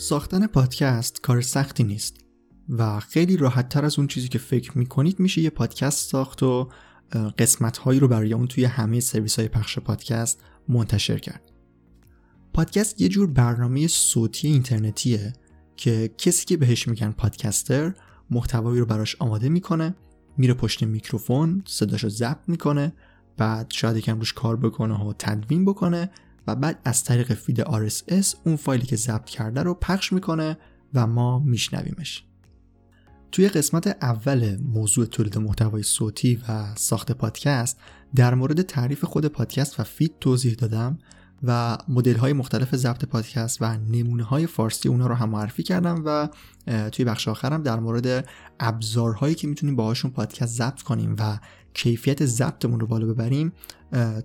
ساختن پادکست کار سختی نیست و خیلی راحت تر از اون چیزی که فکر می‌کنید میشه یه پادکست ساخت و قسمت هایی رو برای اون توی همه سرویس های پخش پادکست منتشر کرد. پادکست یه جور برنامه صوتی اینترنتیه که کسی که بهش میگن پادکستر محتوایی رو براش آماده می‌کنه میره پشت میکروفون صداشو ضبط می‌کنه بعد شاید یکم روش کار بکنه و تدوین بکنه و بعد از طریق feed RSS اون فایلی که ضبط کرده رو پخش می‌کنه و ما میشنویمش. توی قسمت اول موضوع تولید محتوای صوتی و ساخت پادکست در مورد تعریف خود پادکست و feed توضیح دادم و مدل های مختلف ضبط پادکست و نمونه های فارسی اونا رو هم معرفی کردم و توی بخش آخرم در مورد ابزارهایی که می‌تونیم باهاشون پادکست ضبط کنیم و کیفیت ضبطمون رو بالا ببریم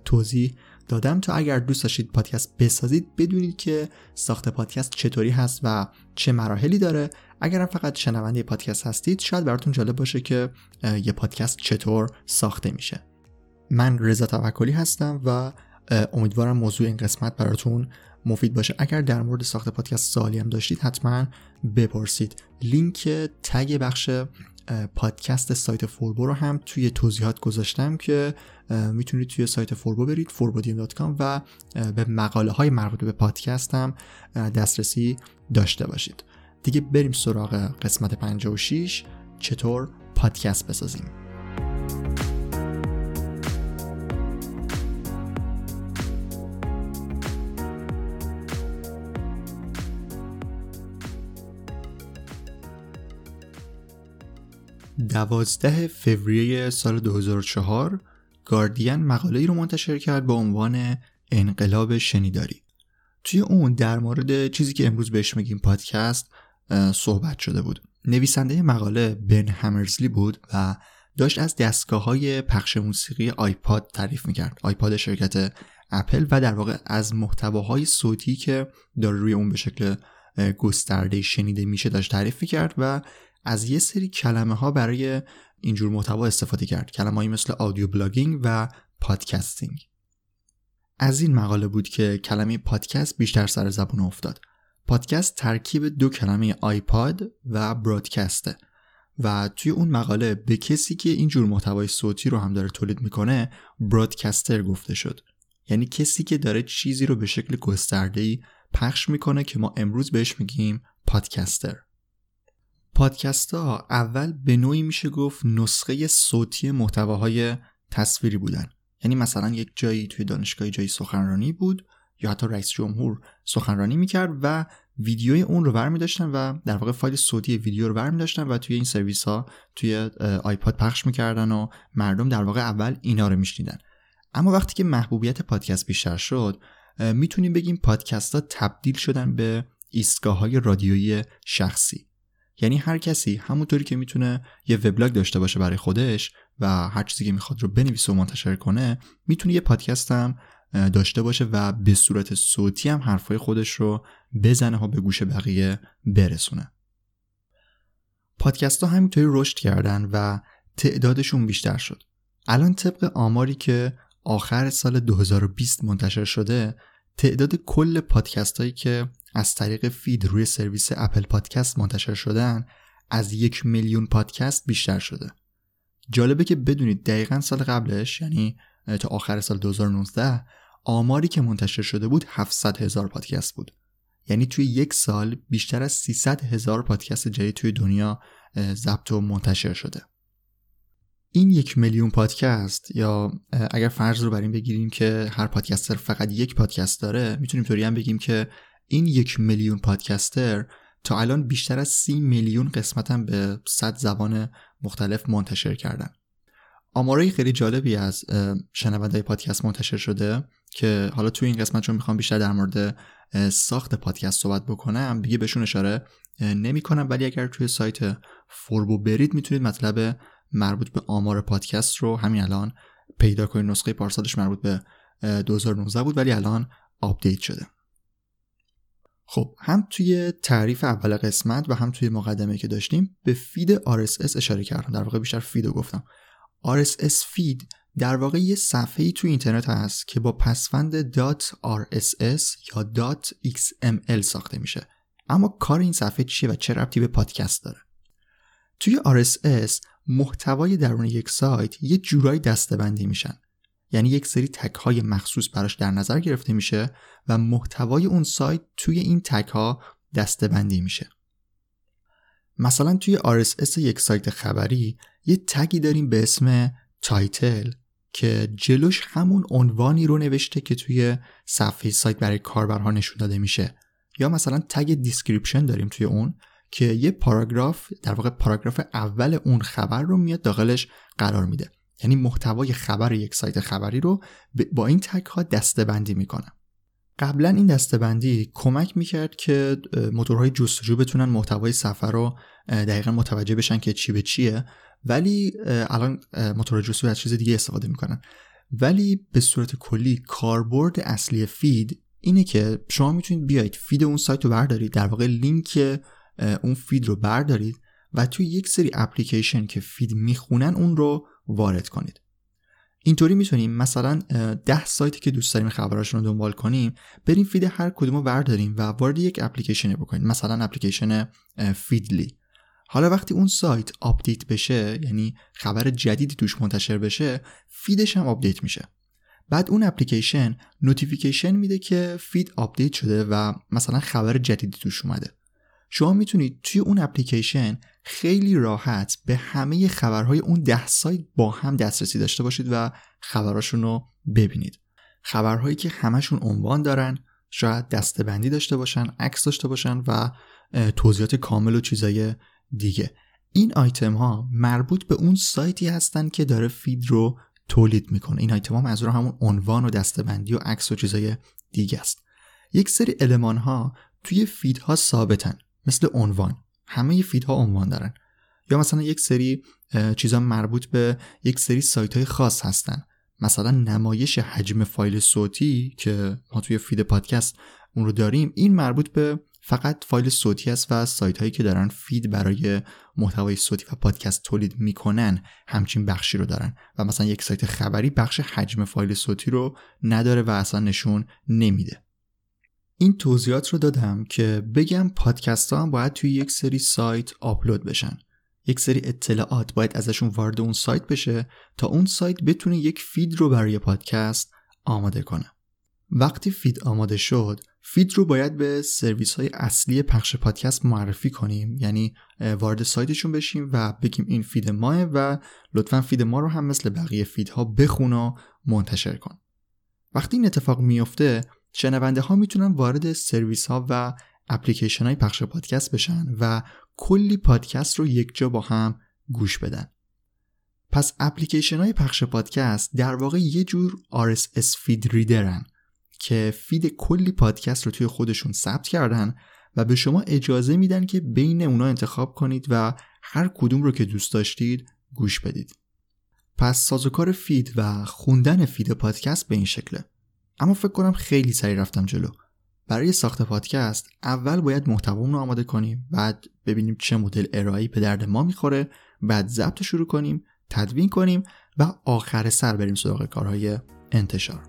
توضیح دادم تا اگر دوست داشتید پادکست بسازید بدونید که ساخت پادکست چطوری هست و چه مراحلی داره. اگرم فقط شنونده پادکست هستید شاید براتون جالب باشه که یه پادکست چطور ساخته میشه. من رضا توکلی هستم و امیدوارم موضوع این قسمت براتون مفید باشه. اگر در مورد ساخت پادکست سوالی هم داشتید حتما بپرسید. لینک تگ بخش پادکست سایت فوربو رو هم توی توضیحات گذاشتم که می‌تونید توی سایت فوربو برید forbodiem.com و به مقاله های مربوط به پادکست هم دسترسی داشته باشید. دیگه بریم سراغ قسمت 56 چطور پادکست بسازیم؟ دوازده فوریه سال 2004 گاردین مقاله ای رو منتشر کرد با عنوان انقلاب شنیداری. توی اون در مورد چیزی که امروز بهش میگیم پادکست صحبت شده بود. نویسنده مقاله بن همرزلی بود و داشت از دستگاه های پخش موسیقی آیپاد تعریف می‌کرد. آیپاد شرکت اپل و در واقع از محتواهای صوتی که داره روی اون به شکل گسترده شنیده میشه داشت تعریف می‌کرد و از یه سری کلمه ها برای اینجور محتوا استفاده کرد. کلمه مثل audio blogging و podcasting از این مقاله بود که کلمه پادکست بیشتر سر زبون افتاد. پادکست ترکیب دو کلمه iPod و broadcast ه و توی اون مقاله به کسی که اینجور محتوای صوتی رو هم داره تولید می‌کنه broadcaster گفته شد. یعنی کسی که داره چیزی رو به شکل گسترده پخش می‌کنه که ما امروز بهش میگیم پادکستر پادکست ها اول به نوعی میشه گفت نسخه صوتی محتواهای تصویری بودن. یعنی مثلا یک جایی توی دانشگاه جایی سخنرانی بود یا حتی رئیس جمهور سخنرانی می‌کرد و ویدیوی اون رو برمی داشتن و در واقع فایل صوتی ویدیو رو برمی داشتن و توی این سرویس ها توی آیپاد پخش می‌کردن و مردم در واقع اول اینا رو میشنیدن. اما وقتی که محبوبیت پادکست بیشتر شد می‌تونیم بگیم پادکست ها تبدیل شدن به ایستگاه های رادیویی شخصی. یعنی هر کسی همونطوری که می‌تونه یه وبلاگ داشته باشه برای خودش و هر چیزی که می‌خواد رو بنویسه و منتشر کنه می‌تونه یه پادکست هم داشته باشه و به صورت صوتی هم حرفای خودش رو بزنه و به گوش بقیه برسونه. پادکست ها همینطوری رشد کردن و تعدادشون بیشتر شد. الان طبق آماری که آخر سال 2020 منتشر شده تعداد کل پادکست هایی که از طریق feed روی سرویس Apple Podcast منتشر شدن از یک میلیون پادکست بیشتر شده. جالبه که بدونید دقیقا سال قبلش یعنی تا آخر سال 2019 آماری که منتشر شده بود 700 هزار پادکست بود. یعنی توی یک سال بیشتر از 300 هزار پادکست جدید توی دنیا ضبط و منتشر شده. این یک میلیون پادکست یا اگر فرض رو بر این بگیریم که هر پادکستر فقط یک پادکست داره می‌تونیم طوری هم بگیم که این یک میلیون پادکستر تا الان بیشتر از سی میلیون قسمت به 100 زبان مختلف منتشر کردن. آمارای خیلی جالبی از شنونده پادکست منتشر شده که حالا توی این قسمت چون می‌خوام بیشتر در مورد ساخت پادکست صحبت بکنم دیگه بهشون اشاره نمی کنم ولی اگر توی سایت فوربو برید می‌تونید مطلب مربوط به آمار پادکست رو همین الان پیدا کنید. نسخه پارسالش مربوط به 2019 بود ولی الان آپدیت شده. خب هم توی تعریف اول قسمت و هم توی مقدمه که داشتیم به feed RSS اشاره کردم. در واقع بیشتر feed رو گفتم. RSS فید در واقع یه صفحه ای توی اینترنت هست که با پسفند .rss یا .xml ساخته میشه. اما کار این صفحه چیه و چه ربطی به پادکست داره؟ توی RSS محتوای درون یک سایت یه جورایی دستبندی میشن. یعنی یک سری تک های مخصوص براش در نظر گرفته میشه و محتوای اون سایت توی این تک ها دستبندی میشه. مثلا توی RSS یک سایت خبری یه tag ی داریم به اسم title که جلوش همون عنوانی رو نوشته که توی صفحه سایت برای کاربرها نشون داده میشه. یا مثلا tag description داریم توی اون که یه پاراگراف در واقع پاراگراف اول اون خبر رو میاد داخلش قرار میده. یعنی محتوای خبر یک سایت خبری رو با این tag ها دسته بندی می‌کنه قبلا این دسته‌بندی کمک می‌کرد که موتورهای جستجو بتونن محتوای صفحه رو دقیقا متوجه بشن که چی به چیه. ولی الان موتور جستجو از چیز دیگه استفاده می‌کنن. ولی به صورت کلی کاربرد اصلی feed اینه که شما می‌تونید بیاید feed اون سایت رو بردارید در واقع لینک اون feed رو بردارید و توی یک سری اپلیکیشن که feed می‌خونن اون رو وارد کنید. اینطوری می‌تونیم مثلا ده سایتی که دوست داریم خبراشون رو دنبال کنیم بریم feed هر کدوم رو برداریم و وارد یک اپلیکیشن بکنیم. مثلا اپلیکیشن Feedly. حالا وقتی اون سایت آپدیت بشه یعنی خبر جدیدی توش منتشر بشه feed ش هم آپدیت میشه. بعد اون اپلیکیشن notification میده که feed آپدیت شده و مثلا خبر جدیدی توش اومده. شما می‌تونید توی اون اپلیکیشن خیلی راحت به همه خبرهای اون ده سایت با هم دسترسی داشته باشید و خبراشون رو ببینید. خبرهایی که همشون عنوان دارن شاید دسته‌بندی داشته باشن عکس داشته باشن و توضیحات کامل و چیزای دیگه. این آیتم ها مربوط به اون سایتی هستن که داره feed رو تولید می‌کنه. این آیتم ها منظور همون عنوان و دسته‌بندی و عکس و چیزای دیگه است. یک سری المان ها توی feed ها ثابتن مثل عنوان. همه feed ها عنوان دارن. یا مثلا یک سری چیزا مربوط به یک سری سایت های خاص هستن. مثلا نمایش حجم فایل صوتی که ما توی فید پادکست اون رو داریم این مربوط به فقط فایل صوتی است و سایت هایی که دارن فید برای محتوای صوتی و پادکست تولید می‌کنن همچین بخشی رو دارن. و مثلا یک سایت خبری بخش حجم فایل صوتی رو نداره و اصلا نشون نمیده. این توضیحات رو دادم که بگم پادکست ها هم باید توی یک سری سایت آپلود بشن. یک سری اطلاعات باید ازشون وارد اون سایت بشه تا اون سایت بتونه یک فید رو برای پادکست آماده کنه. وقتی فید آماده شد فید رو باید به سرویس های اصلی پخش پادکست معرفی کنیم. یعنی وارد سایتشون بشیم و بگیم این فید ماهه و لطفا فید ما رو هم مثل بقیه فیدها بخون و منتشر کن. وقتی این اتفاق میفته شنونده ها می‌تونن وارد سرویس ها و اپلیکیشن های پخش پادکست بشن و کلی پادکست رو یک جا با هم گوش بدن. پس اپلیکیشن های پخش پادکست در واقع یه جور RSS feed readerن که فید کلی پادکست رو توی خودشون ثبت کردن و به شما اجازه میدن که بین اونا انتخاب کنید و هر کدوم رو که دوست داشتید گوش بدید. پس سازوکار فید و خوندن فید پادکست به این شکله. اما فکر کنم خیلی سریع رفتم جلو. برای ساخت پادکست اول باید محتوامون رو آماده کنیم بعد ببینیم چه مدل ارائهی به درد ما می‌خوره بعد ضبط شروع کنیم تدوین کنیم و آخر سر بریم سراغ کارهای انتشار.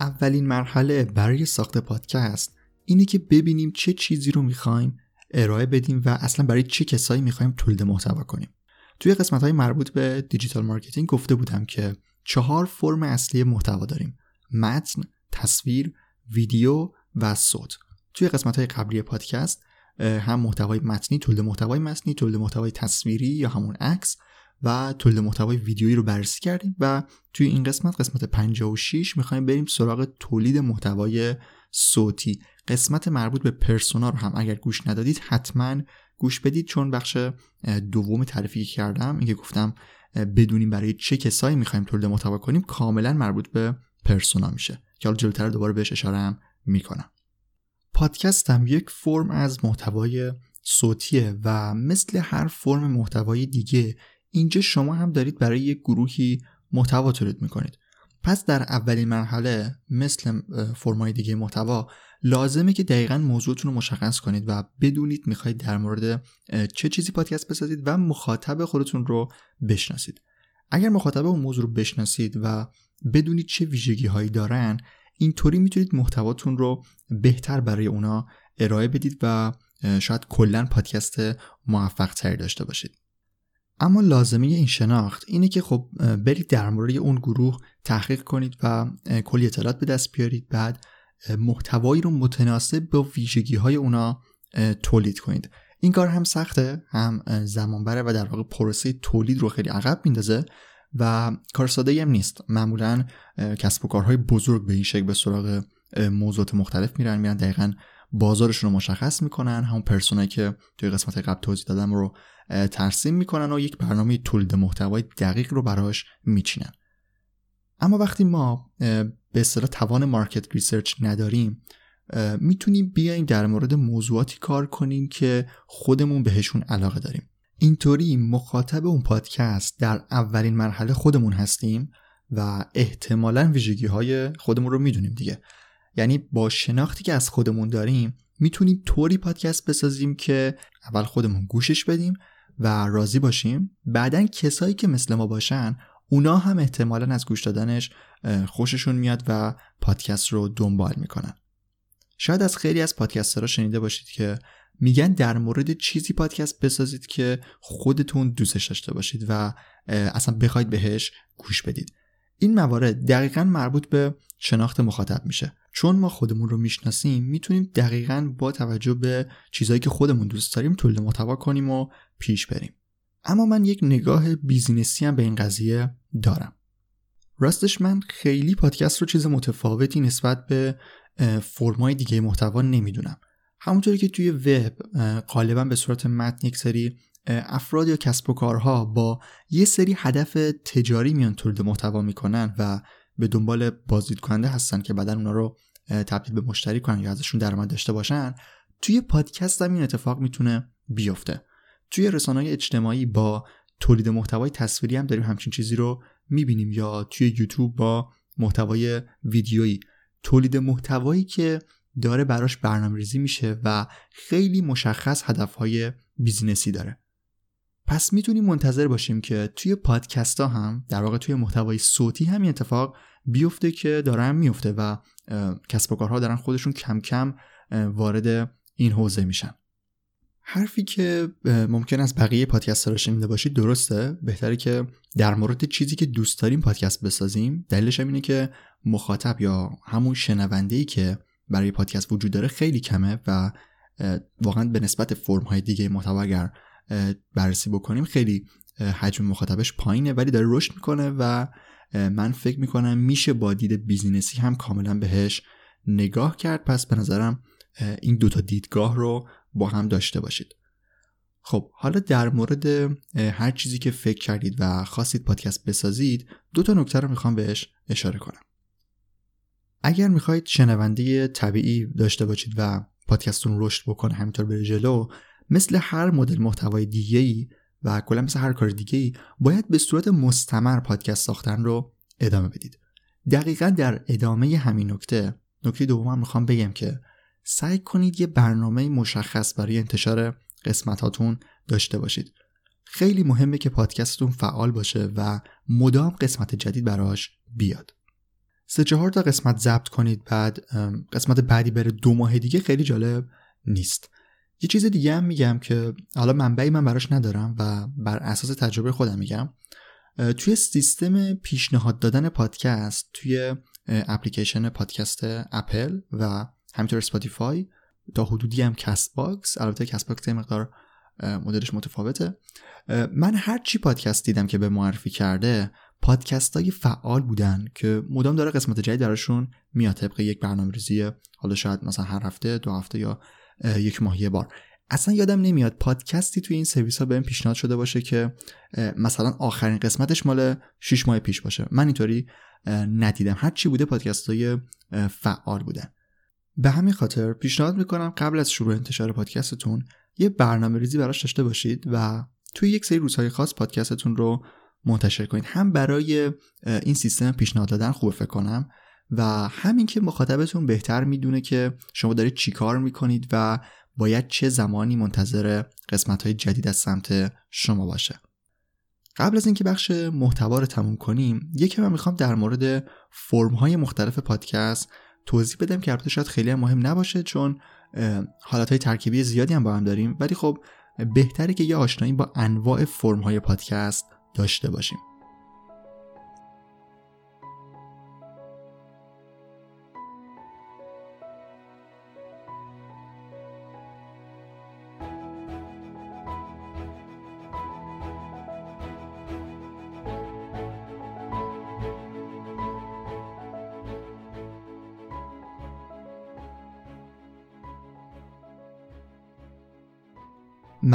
اولین مرحله برای ساخت پادکست اینه که ببینیم چه چیزی رو می‌خوایم ارائه بدیم و اصلا برای چه کسایی می‌خوایم تولید محتوا کنیم. توی قسمت های مربوط به دیجیتال مارکتینگ گفته بودم که چهار فرم اصلی محتوا داریم متن، تصویر، ویدیو و صوت. توی قسمت های قبلی پادکست هم محتوای متنی تولید محتوای متنی تولید محتوای تصویری یا همون عکس و تولید محتوای ویدیویی رو بررسی کردیم و توی این قسمت قسمت 56 می‌خوایم بریم سراغ تولید محتوای صوتی. قسمت مربوط به پرسونا رو هم اگر گوش ندادید حتما گوش بدید چون بخش دوم تعریفی کردم اینکه گفتم بدونیم برای چه کسایی می‌خوایم تولید محتوا کنیم کاملا مربوط به پرسونا میشه که حالا جلوتر دوباره بهش اشاره هم می‌کنم هم یک فرم از محتوای صوتیه و مثل هر فرم محتوای دیگه اینجا شما هم دارید برای یک گروهی محتوا تولید می‌کنید. پس در اولین مرحله مثل فرمای دیگه محتوا لازمه که دقیقا موضوعتون رو مشخص کنید و بدونید می‌خواید در مورد چه چیزی پادکست بسازید و مخاطب خودتون رو بشناسید. اگر مخاطب اون موضوع رو بشناسید و بدونید چه ویژگی هایی دارن اینطوری می‌تونید محتواتون رو بهتر برای اونا ارائه بدید و شاید کلا پادکست موفق تری داشته باشید. اما لازمه این شناخت اینه که خب برید در مورد اون گروه تحقیق کنید و کلی اطلاعات به دست بیارید. بعد محتوایی رو متناسب با ویژگی های اونا تولید کنید. این کار هم سخته هم زمان بره و در واقع پروسه تولید رو خیلی عقب میندازه و کار ساده هم نیست. معمولا کسب و کارهای بزرگ به این شکل به سراغ موضوعات مختلف میرن میرن دقیقا بازارشون رو مشخص می‌کنن. همون پرسونایی که توی قسمت قبل توضیح دادم رو ترسیم می‌کنن و یک برنامه تولید محتوای دقیق رو براش میچینن. اما وقتی ما به اصطلاح توان market research نداریم می‌تونیم بیایم در مورد موضوعاتی کار کنیم که خودمون بهشون علاقه داریم. اینطوری مخاطب اون پادکست در اولین مرحله خودمون هستیم و احتمالا ویژگی های خودمون رو می‌دونیم دیگه. یعنی با شناختی که از خودمون داریم می‌تونیم طوری پادکست بسازیم که اول خودمون گوشش بدیم و راضی باشیم. بعدا کسایی که مثل ما باشن اونا هم احتمالا از گوش دادنش خوششون میاد و پادکست رو دنبال می‌کنن. شاید از خیلی از پادکسترها شنیده باشید که میگن در مورد چیزی پادکست بسازید که خودتون دوستش داشته باشید و اصلا بخواید بهش گوش بدید. این موارد دقیقا مربوط به شناخت مخاطب میشه. چون ما خودمون رو می‌شناسیم می‌تونیم دقیقا با توجه به چیزهایی که خودمون دوست داریم تولید محتوا کنیم و پیش بریم. اما من یک نگاه بیزینسی هم به این قضیه دارم. راستش من خیلی پادکست رو چیز متفاوتی نسبت به فرمای دیگه محتوا نمی‌دونم. همونطوری که توی وب غالبا به صورت متن یک سری افراد یا کسب و کارها با یه سری هدف تجاری میان تولید محتوا می‌کنن و به دنبال بازدید کننده هستن که بعدا اونا رو تبدیل به مشتری کنن یا ازشون درآمد داشته باشن توی پادکست هم این اتفاق می‌تونه بیفته. توی رسانه اجتماعی با تولید محتوای تصویری هم داریم همچین چیزی رو می‌بینیم یا توی یوتیوب با محتوای ویدیویی. تولید محتوایی که داره براش برنامه ریزی میشه و خیلی مشخص هدفهای بیزینسی داره. پس می‌تونیم منتظر باشیم که توی پادکست ها هم در واقع توی محتوای صوتی همین اتفاق بیفته که دارن میفته و کسب و کارها دارن خودشون کم کم وارد این حوزه میشن. حرفی که ممکن است بقیه پادکست رو شنیده باشید درسته. بهتره که در مورد چیزی که دوست داریم پادکست بسازیم. دلیلش هم اینه که مخاطب یا همون شنونده ای که برای پادکست وجود داره خیلی کمه و واقعا به نسبت فرم های دیگه محتوا اگر بررسی بکنیم خیلی حجم مخاطبش پایینه ولی داره رشد می‌کنه و من فکر می‌کنم میشه با دید بیزینسی هم کاملا بهش نگاه کرد. پس به نظرم این دوتا دیدگاه رو با هم داشته باشید. خب حالا در مورد هر چیزی که فکر کردید و خواستید پادکست بسازید دو تا نکته رو می‌خوام بهش اشاره کنم. اگر می‌خواید شنونده طبیعی داشته باشید و پادکستتون رشد بکنه همینطور بره جلو مثل هر مدل محتوای دیگه ای و کلا مثل هر کار دیگه ای باید به صورت مستمر پادکست ساختن رو ادامه بدید. دقیقا در ادامه همین نکته نکته دوم می‌خوام بگم که سعی کنید یه برنامه مشخص برای انتشار قسمتاتون داشته باشید. خیلی مهمه که پادکستتون فعال باشه و مدام قسمت جدید براش بیاد. سه چهار تا قسمت ضبط کنید بعد قسمت بعدی بره دو ماه دیگه خیلی جالب نیست. یه چیز دیگه هم میگم که حالا منبعی من براش ندارم و بر اساس تجربه خودم میگم. توی سیستم پیشنهاد دادن پادکست توی اپلیکیشن پادکست اپل و همینطور اسپاتیفای تا حدودی هم کست باکس البته کست باکس مقدار مدلش متفاوته. من هر چی پادکست دیدم که به معرفی کرده پادکست های فعال بودن که مدام داره قسمت جدید درشون میاد طبق یک برنامه ریزی حالا شاید مثلا هر هفته دو هفته یا یک ماه یه بار. اصلا یادم نمیاد پادکستی توی این سرویس ها بهم پیشنهاد شده باشه که مثلا آخرین قسمتش مال 6 ماه پیش باشه. من اینطوری ندیدم. هر چی بوده پادکست های فعال بودن. به همین خاطر پیشنهاد می‌کنم قبل از شروع انتشار پادکستتون یه برنامه ریزی براش داشته باشید و توی یک سری روزهای خاص پادکستتون رو منتشر کنید. هم برای این سیستم پیشنهاد دادن خوبه فکر کنم و همین که مخاطبتون بهتر می‌دونه که شما دارید چیکار می‌کنید و باید چه زمانی منتظر قسمت های جدید از سمت شما باشه. قبل از اینکه بخش محتوا رو تموم کنیم یکی من می‌خوام در مورد فرم های مختلف پادکست توضیح بدم که البته شاید خیلی مهم نباشه چون حالت های ترکیبی زیادی هم با هم داریم. ولی خب بهتره که یه آشنایی با انواع فرم های پادکست داشته باشیم.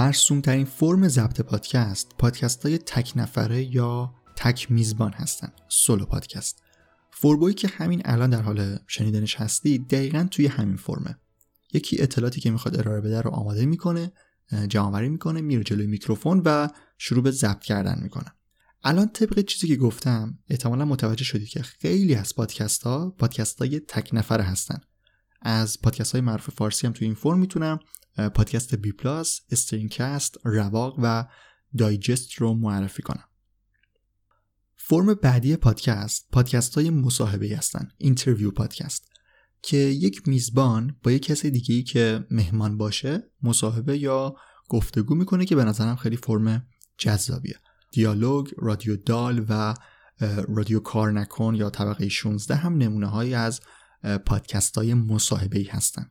مرسوم ترین فرم ضبط پادکست پادکست های تک نفره یا تک میزبان هستن. solo podcast. فوربوی که همین الان در حال شنیدنش هستی دقیقا توی همین فرمه. یکی اطلاعاتی که می‌خواد ارائه بده رو آماده می‌کنه جمعآوری می‌کنه میره جلوی میکروفون و شروع به ضبط کردن می‌کنه. الان طبق چیزی که گفتم احتمالا متوجه شدید که خیلی از پادکست ها پادکست های تک نفره هستن. از پادکست های معروف فارسی هم توی این فرم می‌تونم پادکست بی پلاس، استرینکست، رواق و دایجست رو معرفی کنم. فرم بعدی پادکست پادکست های مصاحبه هستن interview podcast که یک میزبان با یک کسی دیگه ای که مهمان باشه مصاحبه یا گفتگو می‌کنه که به نظرم خیلی فرم جذابیه دیالوگ، رادیو دال و رادیو کار نکن یا طبقه 16 هم نمونه هایی از پادکست های مصاحبه هستن.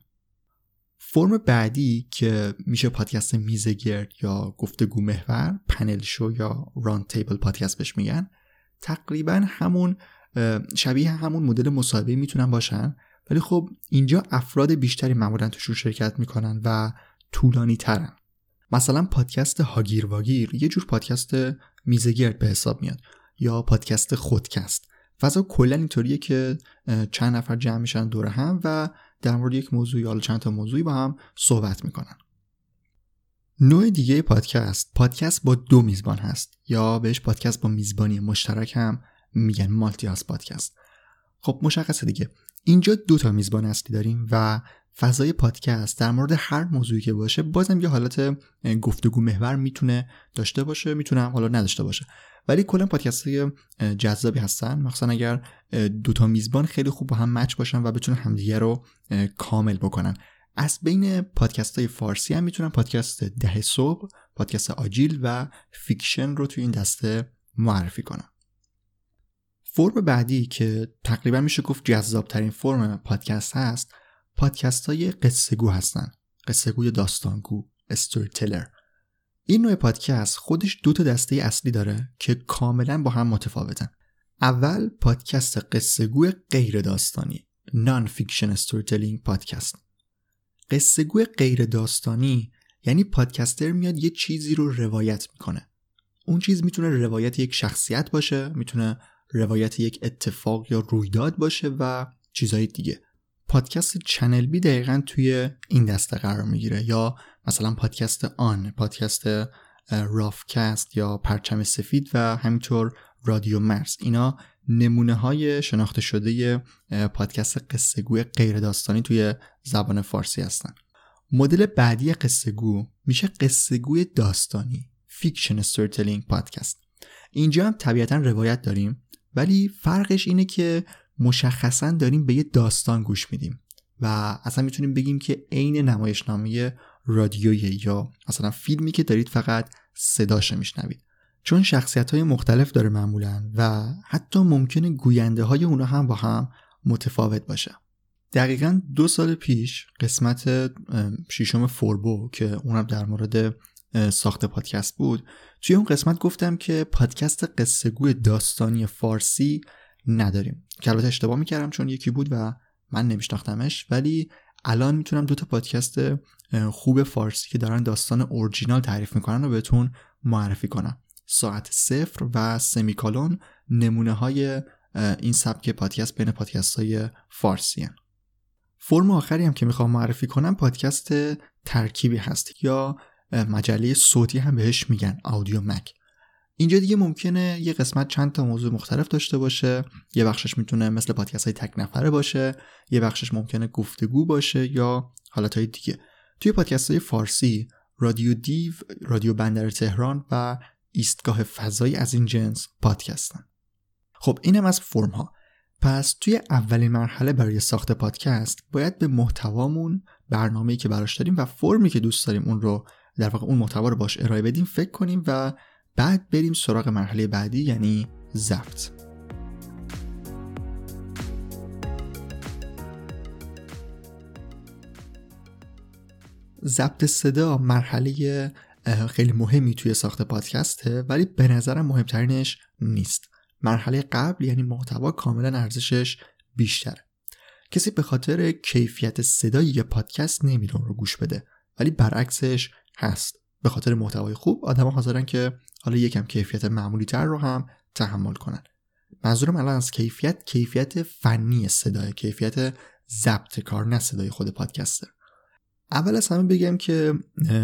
فرم بعدی که میشه پادکست میزگرد یا گفتگو محور پنل شو یا ران تیبل پادکست بهش میگن تقریبا همون شبیه همون مدل مصاحبه می‌تونن باشن. ولی خب اینجا افراد بیشتری معمولا توشون شرکت می‌کنن و طولانی ترن. مثلا پادکست هاگیر واگیر یه جور پادکست میزگرد به حساب میاد یا پادکست خودکست. فضا کلا اینطوریه که چند نفر جمع میشن دور هم و در مورد یک موضوع یا چند تا موضوعی با هم صحبت می‌کنن. نوع دیگه پادکست پادکست با دو میزبان هست. یا بهش پادکست با میزبانی مشترک هم میگن مالتی هاست پادکست. خب مشخصه دیگه. اینجا دو تا میزبان اصلی داریم و فضای پادکست در مورد هر موضوعی که باشه بازم یه حالت گفتگو محور می‌تونه داشته باشه می‌تونه هم حالا نداشته باشه. ولی کلا پادکست های جذابی هستن. مخصوصا اگر دوتا میزبان خیلی خوب با هم match باشن و بتونن همدیگه رو کامل بکنن. از بین پادکست های فارسی هم می‌تونن پادکست ده صبح پادکست آجیل و فیکشن رو توی این دسته معرفی کنم. فرم بعدی که تقریبا میشه گفت جذاب ترین فرم پادکست هست پادکست های قصه گو هستن. قصه گوی داستانگو storyteller این نوع پادکست خودش دو تا دسته اصلی داره که کاملا با هم متفاوتن. اول پادکست قصه گوی غیر داستانی non-fiction storytelling podcast. قصه گوی غیر داستانی یعنی پادکستر میاد یه چیزی رو روایت می‌کنه. اون چیز می‌تونه روایت یک شخصیت باشه می‌تونه روایت یک اتفاق یا رویداد باشه و چیزهای دیگه. پادکست چنل بی دقیقا توی این دسته قرار می‌گیره. یا مثلا پادکست آن پادکست رافکست یا پرچم سفید و همینطور رادیو مرز. اینا نمونه های شناخته شده پادکست قصه گوی غیر داستانی توی زبان فارسی هستن. مدل بعدی قصه گو میشه قصه گوی داستانی fiction storytelling podcast. اینجا هم طبیعتا روایت داریم ولی فرقش اینه که مشخصا داریم به یه داستان گوش میدیم و اصلا می‌تونیم بگیم که عین نمایشنامه رادیویی یا مثلا فیلمی که دارید فقط صداش میشنوید. چون شخصیت های مختلف داره معمولا و حتی ممکنه گوینده های اونا هم با هم متفاوت باشه. دقیقا دو سال پیش قسمت شیشم فوربو که اونم در مورد ساخت پادکست بود توی اون قسمت گفتم که پادکست قصه گوی داستانی فارسی نداریم. که البته اشتباه می‌کردم چون یکی بود و من نمیشناختمش ولی الان می‌تونم دو تا پادکست خوب فارسی که دارن داستان اورجینال تعریف می‌کنن رو بهتون معرفی کنم. ساعت صفر و سمیکالون نمونه های این سبک پادکست بین پادکست های فارسی هن. فرم آخری هم که می‌خوام معرفی کنم پادکست ترکیبی هست یا مجله صوتی هم بهش میگن آودیو مک اینجا دیگه ممکنه یه قسمت چند تا موضوع مختلف داشته باشه. یه بخشش می‌تونه مثل پادکست های تک نفره باشه. یه بخشش ممکنه گفتگو باشه یا حالت های دیگه. توی پادکست های فارسی رادیو دیو رادیو بندر تهران و ایستگاه فضایی از این جنس پادکستن. خب اینم از فرم ها پس توی اولین مرحله برای ساخت پادکست باید به محتوامون برنامه‌ای که براش داریم و فرمی که دوست داریم اون رو در واقع اون محتوا رو باش ارائه بدیم فکر کنیم و بعد بریم سراغ مرحله بعدی یعنی ضبط ضبط صدا مرحله خیلی مهمی توی ساخت پادکسته ولی به نظرم مهمترینش نیست. مرحله قبل یعنی محتوا کاملا ارزشش بیشتره. کسی به خاطر کیفیت صدای یه پادکست نمیره رو گوش بده ولی برعکسش هست. به خاطر محتوای خوب آدما حاضرن که حالا یکم کیفیت معمولی تر رو هم تحمل کنن. منظورم الان از کیفیت کیفیت فنی صدای کیفیت ضبط کار نه صدای خود پادکستر اول از همه بگم که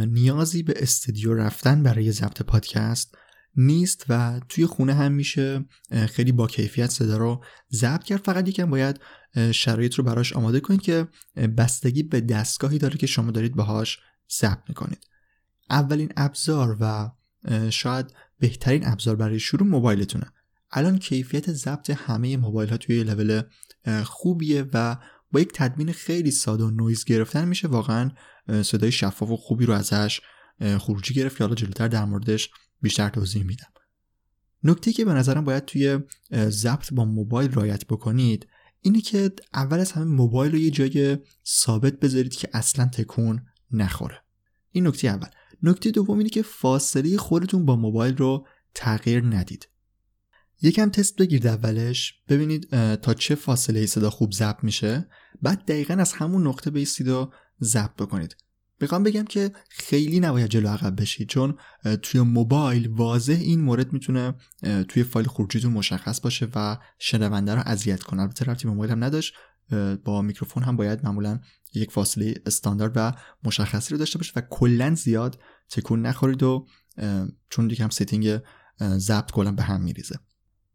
نیازی به استودیو رفتن برای ضبط پادکست نیست و توی خونه هم میشه خیلی با کیفیت صدا رو ضبط کرد. فقط یکم باید شرایط رو براش آماده کنید که بستگی به دستگاهی داره که شما دارید باهاش ضبط می‌کنید. اولین ابزار و شاید بهترین ابزار برای شروع موبایلتونه. الان کیفیت ضبط همه موبایل ها توی لول خوبیه و با یک تدوین خیلی ساده و نویز گرفتن میشه. واقعا صدای شفاف و خوبی رو ازش خروجی گرفت که حالا جلوتر در موردش بیشتر توضیح میدم. نکته که به نظرم باید توی ضبط با موبایل رایت بکنید اینه که اول از همه موبایل رو یه جای ثابت بذارید که اصلا تکون نخوره. این نکته اول. نکته دوم اینه که فاصله خودتون با موبایل رو تغییر ندید. یکم تست بگیرید اولش ببینید تا چه فاصله صدا خوب ضبط میشه. بعد دقیقا از همون نقطه بیستید و ضبط بکنید. می‌خوام بگم که خیلی نباید جلو عقب بشید چون توی موبایل واضح این مورد می‌تونه توی فایل خروجیتون مشخص باشه و شنونده رو اذیت کنه. البته ربطی به موبایل هم نداشت. با میکروفون هم باید معمولا یک فاصله استاندارد و مشخصی رو داشته باشه و کلا زیاد تکون نخورید و چون دیگه هم setting ضبط کلا به هم میریزه.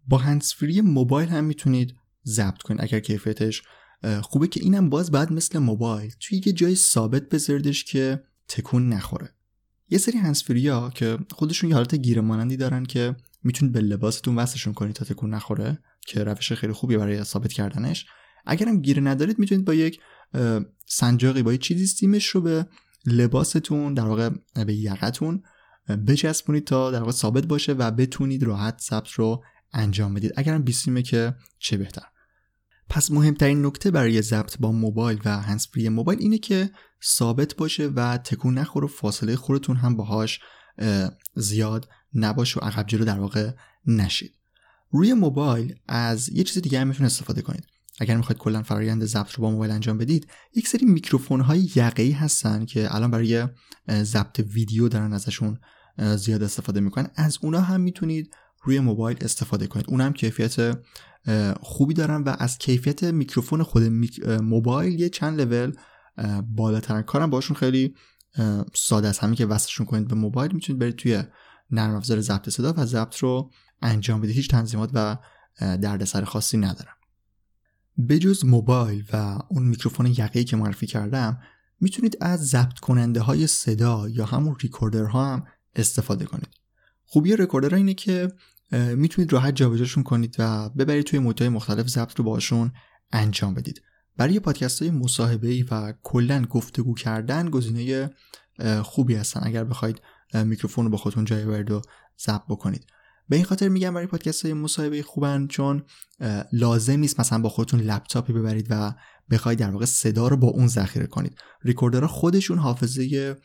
با هندزفری موبایل هم می‌تونید ضبط کنید اگر کیفیتش خوبه که اینم باز بعد مثل موبایل توی یه جای ثابت بذاردش که تکون نخوره. یه سری هنسفری ها که خودشون یه حالت گیره مانندی دارن که می‌تونید به لباستون وصلشون کنید تا تکون نخوره که روش خیلی خوبی برای ثابت کردنش. اگرم گیره ندارید می‌تونید با یک سنجاقی با چیزی سیمش رو به لباستون در واقع به یقتون بچسبونید تا در واقع ثابت باشه و بتونید راحت ثبت رو انجام بدید. اگرم بیسیمه که چه بهتر. پس مهمترین نکته برای ضبط با موبایل و هنسفری موبایل اینه که ثابت باشه و تکون نخور و فاصله خودتون هم باهاش زیاد نباشه و عقب جلو در واقع نشید. روی موبایل از یه چیز دیگه هم می‌تونید استفاده کنید. اگر می‌خواید کلا فرایند ضبط رو با موبایل انجام بدید یک سری میکروفون های یقه‌ای هستن که الان برای ضبط ویدیو دارن ازشون زیاد استفاده می‌کنن. از اونا هم می‌تونید روی موبایل استفاده کنید. اونم کیفیت خوبی دارن و از کیفیت میکروفون خود موبایل یه چند لول بالاترن. کارم باشون خیلی ساده است. همین که وصلشون کنید به موبایل می‌تونید برید توی نرم افزار ضبط صدا و ضبط رو انجام بدید. هیچ تنظیمات و دردسر خاصی ندارم. بجز موبایل و اون میکروفون یقه‌ای که معرفی کردم می‌تونید از ضبط کننده های صدا یا همون ریکوردرها هم استفاده کنید. خوبی ریکوردرها اینه که می‌تونید راحت جابجاشون کنید و ببرید توی محیطهای مختلف ضبط رو باشون انجام بدید. برای پادکست های مصاحبه ای و کلا گفتگو کردن گزینه خوبی هستن. اگر بخواید میکروفون رو با خودتون جای برید و ضبط بکنید. به این خاطر میگم برای پادکست های مصاحبه خوبن چون لازم نیست مثلا با خودتون لپتاپی ببرید و بخواید در واقع صدا رو با اون ذخیره کنید. recorder ها خودشون حافظه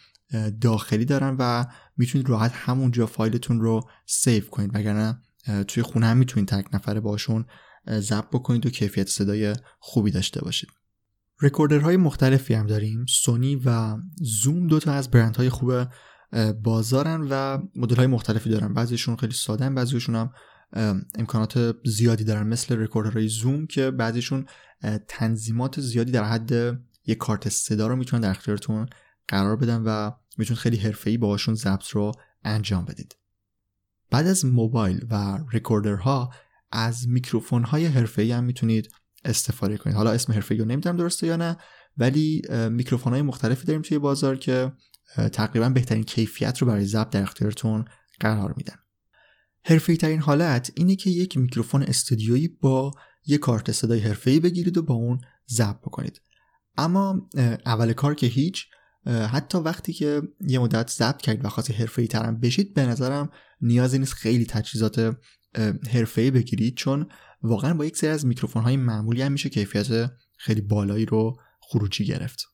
داخلی دارن و می‌تونید راحت همونجا فایلتون رو save کنید. وگرنه توی خونه هم می‌تونید تک نفره باشون ضبط بکنید و کیفیت صدای خوبی داشته باشید. recorder های مختلفی هم داریم. سونی و زوم دوتا از برندهای خوب بازارن و مدل های مختلفی دارن. بعضیشون خیلی ساده بعضیشون هم امکانات زیادی دارن. مثل رکوردرهای زوم که بعضیشون تنظیمات زیادی در حد یک کارت صدا رو می‌تونن در اختیارتون قرار بدن و می‌تونید خیلی حرفه‌ای باهاشون ضبط رو انجام بدید. بعد از موبایل و ریکوردرها از میکروفون های حرفه‌ای هم می‌تونید استفاده کنید. حالا اسم حرفه‌ای رو نمی‌دونم درسته یا نه ولی میکروفون های مختلفی داریم توی بازار که تقریبا بهترین کیفیت رو برای ضبط در اختیارتون قرار میدن. حرفه‌ای ترین حالت اینه که یک میکروفون استودیویی با یک کارت صدای حرفه‌ای بگیرید و با اون ضبط بکنید. اما اول کار که هیچ حتی وقتی که یه مدت ضبط کردید و خاصی حرفه‌ای ترم بشید به نظرم نیازی نیست خیلی تجهیزات حرفه‌ای بگیرید چون واقعا با یک سری از میکروفون های معمولی هم میشه کیفیت خیلی بالایی رو خروجی گرفت.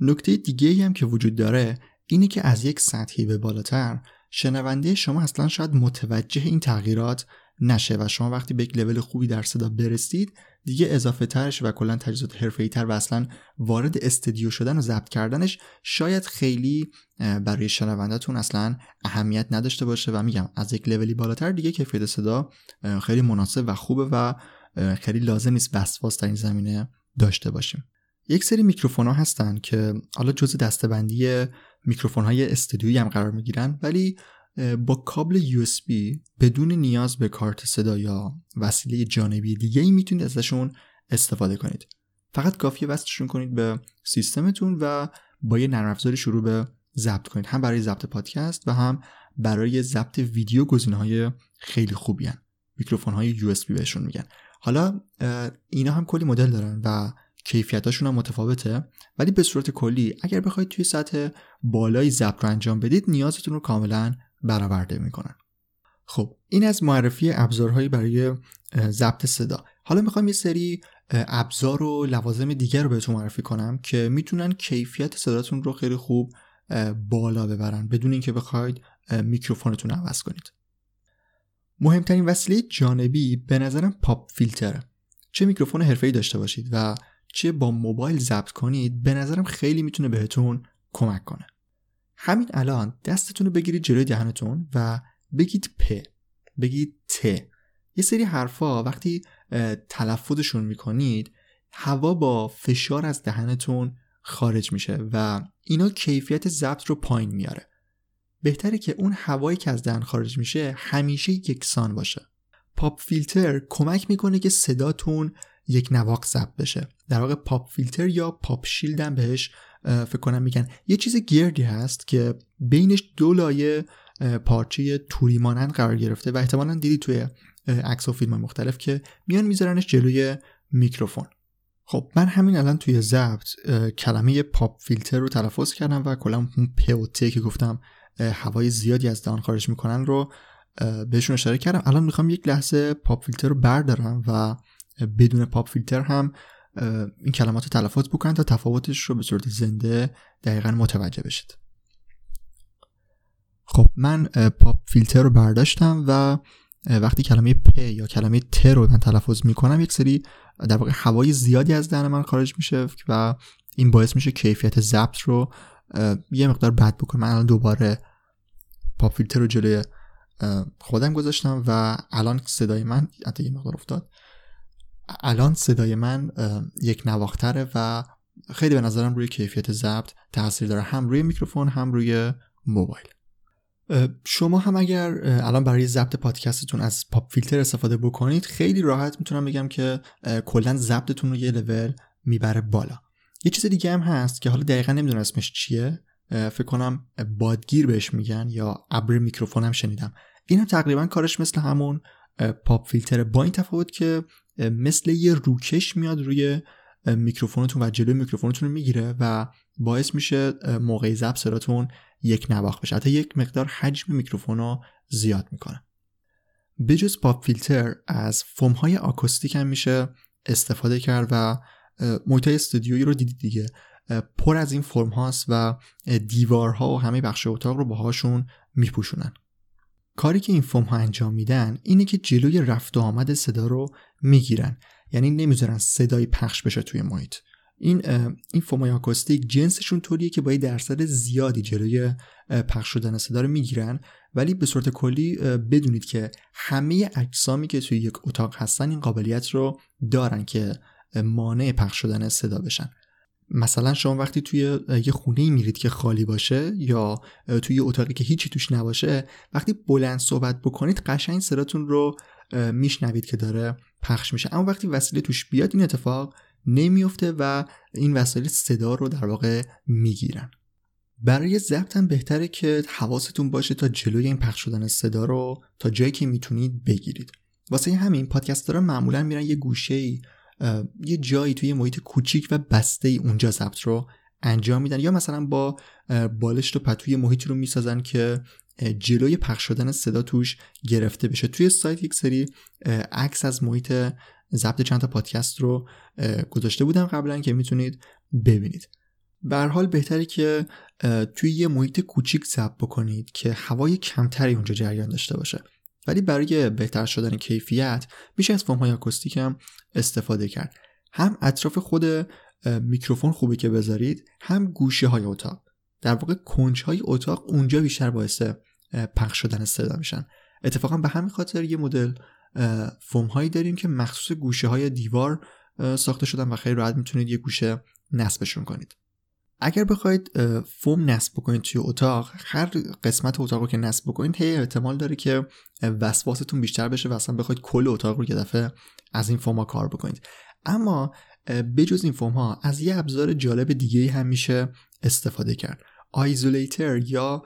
نکته دیگه هم که وجود داره اینه که از یک سطحی به بالاتر شنونده شما اصلا شاید متوجه این تغییرات نشه و شما وقتی به یک لول خوبی در صدا برسید دیگه اضافه ترش و کلا تجهیزات حرفه‌ای تر و اصلا وارد استودیو شدن و ضبط کردنش شاید خیلی برای شنوندهتون اصلا اهمیت نداشته باشه و میگم از یک لولی بالاتر دیگه کیفیت صدا خیلی مناسب و خوبه و خیلی لازم نیست وسواس در این زمینه داشته باشیم. یک سری میکروفون ها هستن که حالا جزء دستبندی میکروفون های استودیویی هم قرار می‌گیرن ولی با کابل USB بدون نیاز به کارت صدا یا وسیله جانبی دیگه ای می‌تونید ازشون استفاده کنید. فقط کافیه وصلشون کنید به سیستمتون و با یه نرم افزاری شروع به ضبط کنید. هم برای ضبط پادکست و هم برای ضبط ویدیو گزینه های خیلی خوبی هن. میکروفون های USB بهشون میگن. حالا اینا هم کلی مدل دارن و کیفیتاشون هم متفاوته. ولی به صورت کلی اگر بخواید توی سطح بالای ضبط رو انجام بدید نیازتون رو کاملا برآورده می‌کنن. خب این از معرفی ابزارهایی برای ضبط صدا. حالا می‌خوام یه سری ابزار و لوازم دیگر رو بهتون معرفی کنم که می‌تونن کیفیت صداتون رو خیلی خوب بالا ببرن بدون اینکه بخواید میکروفونتون عوض کنید. مهمترین وسیله جانبی به نظرم پاپ فیلتره. چه میکروفون حرفه‌ای داشته باشید و چه با موبایل ضبط کنید به نظرم خیلی می‌تونه بهتون کمک کنه. همین الان دستتون رو بگیرید جلوی دهنتون و بگید پ بگید ت یه سری حرفا وقتی تلفظشون می‌کنید هوا با فشار از دهنتون خارج میشه و اینا کیفیت ضبط رو پایین میاره. بهتره که اون هوایی که از دهن خارج میشه همیشه یکسان باشه. pop filter کمک می‌کنه که صداتون یک نواخت ضبط بشه. در واقع pop filter یا pop shield هم بهش فکر کنم میگن. یه چیز گردی هست که بینش دو لایه پارچه توری مانند قرار گرفته و احتمالا دیدی توی عکس و فیلم مختلف که میان میذارنش جلوی میکروفون. خب من همین الان توی ضبط کلمه pop filter رو تلفظ کردم و کلا اون پ و ت که گفتم هوای زیادی از دهان خارج می‌کنن رو بهشون اشاره کردم. الان می‌خوام یک لحظه pop filter رو بردارم و بدون pop filter هم این کلمات رو تلفظ بکنم تا تفاوتش رو به صورت زنده دقیقا متوجه بشید. خب من pop filter رو برداشتم و وقتی کلمه پ یا کلمه ت رو من تلفظ می‌کنم یک سری در واقع هوای زیادی از دهن من خارج میشه و این باعث میشه کیفیت ضبط رو یه مقدار بد بکنم. من الان دوباره پاپ فیلتر رو جلوی خودم گذاشتم و الان صدای من حتی یه مقدار افتاد. الان صدای من یک نواختره و خیلی به نظرم روی کیفیت ضبط تاثیر داره. هم روی میکروفون هم روی موبایل. شما هم اگر الان برای ضبط پادکستتون از پاپ فیلتر استفاده بکنید خیلی راحت می‌تونم بگم که کلا ضبطتون رو یه لول می‌بره بالا. یه چیز دیگه هم هست که حالا دقیقا نمی‌دونم اسمش چیه. فکر کنم بادگیر بهش میگن یا ابر میکروفون هم شنیدم. این هم تقریبا کارش مثل همون pop filter با این تفاوت که مثل یه روکش میاد روی میکروفونتون و جلوی میکروفونتون رو می‌گیره و باعث میشه موقع ضبط صداتون یک نواخت بشه. حتی یک مقدار حجم میکروفون رو زیاد می‌کنه. بجز پاپ فیلتر از فوم های آکوستیک هم میشه استفاده کرد و محیط استودیویی رو دیدید دیگه. پر از این فرم هاست و دیوارها و همه بخش اتاق رو باهاشون میپوشونن. کاری که این فوم ها انجام میدن اینه که جلوی رفت و آمد صدا رو می‌گیرن. یعنی نمی‌ذارن صدای پخش بشه توی محیط. این این فومای آکوستیک جنسشون طوریه که با یه درصد زیادی جلوی پخش شدن صدا رو می‌گیرن. ولی به صورت کلی بدونید که همه اجسامی که توی یک اتاق هستن این قابلیت رو دارن که مانع پخش شدن صدا بشن. مثلا شما وقتی توی یه خونه میرید که خالی باشه یا توی اتاقی که هیچی توش نباشه وقتی بلند صحبت بکنید قشنگ صداتون رو میشنوید که داره پخش میشه. اما وقتی وسیله توش بیاد این اتفاق نمیفته و این وسایل صدا رو در واقع می‌گیرن. برای ضبط هم بهتره که حواستون باشه تا جلوی این پخش شدن صدا رو تا جایی که می‌تونید بگیرید. واسه همین پادکست دارا معمولا میرن یه گوشه یه جایی توی محیط کوچیک و بسته ای اونجا ضبط رو انجام میدن. یا مثلا با بالشت و پتوی محیطی رو می‌سازن که جلوی پخش شدن صدا توش گرفته بشه. توی سایت یک سری عکس از محیط ضبط چند تا پادکست رو گذاشته بودم قبلا که می‌تونید ببینید. به حال بهتره که توی یه محیط کوچیک ضبط بکنید که هوای کمتری اونجا جریان داشته باشه. ولی برای بهتر شدن کیفیت میشه از فرم های آکوستیک هم استفاده کرد. هم اطراف خود میکروفون خوبه که بذارید هم گوشه های اتاق. در واقع کنج های اتاق اونجا بیشتر باعث پخش شدن صدا میشن. اتفاقا به همین خاطر یه مدل فوم هایی داریم که مخصوص گوشه های دیوار ساخته شدن و خیلی راحت می‌تونید یه گوشه نصبشون کنید. اگر بخواید فوم نصب بکنید توی اتاق هر قسمت اتاق رو که نصب بکنید هی احتمال داره که وسواستون بیشتر بشه و اصلا بخواید کل اتاق رو یه دفعه از این فوم ها کار بکنید. اما بجز این فوم ها از یه ابزار جالب دیگه هم میشه استفاده کرد. isolator یا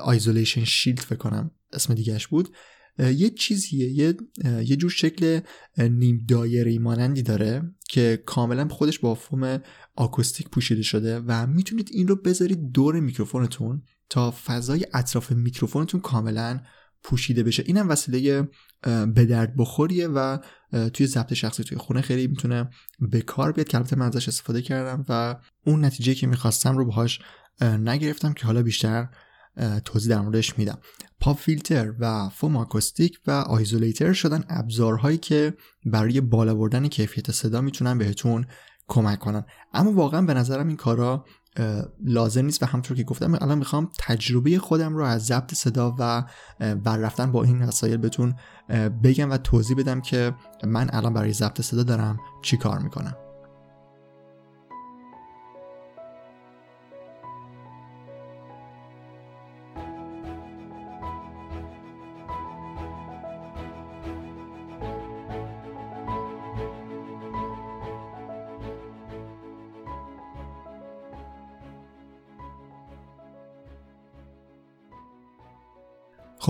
isolation shield فکر کنم اسم دیگهش بود. یه چیزیه یه, یه جور شکل نیم دایره مانندی داره که کاملا خودش با فوم آکوستیک پوشیده شده و می‌تونید این رو بذارید دور میکروفونتون تا فضای اطراف میکروفونتون کاملا پوشیده بشه. اینم وسیله به درد بخوریه و توی ضبط شخصی توی خونه خیلی می‌تونه به کار بیاد که البته من ازش استفاده کردم و اون نتیجه که می‌خواستم رو باهاش نگرفتم که حالا بیشتر توضیح در موردش میدم. پاپ فیلتر و فوم آکوستیک و آیزولیتر شدن ابزارهایی که برای بالا بردن کیفیت صدا می‌تونن بهتون کمک کنن. اما واقعا به نظرم این کارا لازم نیست و همطور که گفتم الان می‌خوام تجربه خودم رو از ضبط صدا و بر رفتن با این وسایل بهتون بگم و توضیح بدم که من الان برای ضبط صدا دارم چی کار می‌کنم.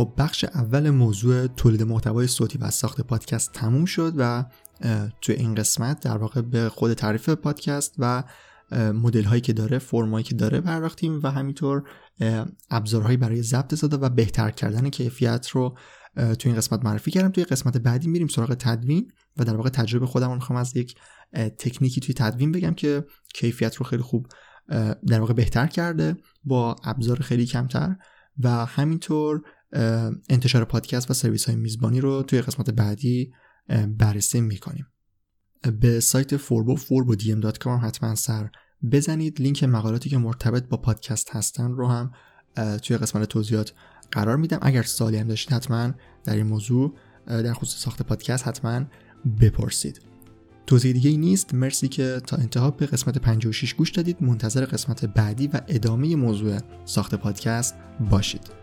خب بخش اول موضوع تولید محتوای صوتی و ساخت پادکست تموم شد و توی این قسمت در واقع به خود تعریف پادکست و مدل هایی که داره فرمایی که داره پرداختیم و همینطور ابزارهایی برای ضبط صدا و بهتر کردن کیفیت رو توی این قسمت معرفی کردم. توی قسمت بعدی میریم سراغ تدوین و در واقع تجربه خودم رو می‌خوام از یک تکنیکی توی تدوین بگم که کیفیت رو خیلی خوب در واقع بهتر کرده با ابزار خیلی کمتر و همینطور انتشار پادکست و سرویس های میزبانی رو توی قسمت بعدی بررسی می‌کنیم. به سایت فوربو فوربو دی حتما سر بزنید. لینک مقالاتی که مرتبط با پادکست هستن رو هم توی قسمت توضیحات قرار میدم. اگر سوالی هم داشتید حتما در این موضوع در خصوص ساخت پادکست حتما بپرسید. توضیح دیگه ای نیست. مرسی که تا انتها به قسمت 56 گوش دادید. منتظر قسمت بعدی و ادامه موضوع ساخت پادکست باشید.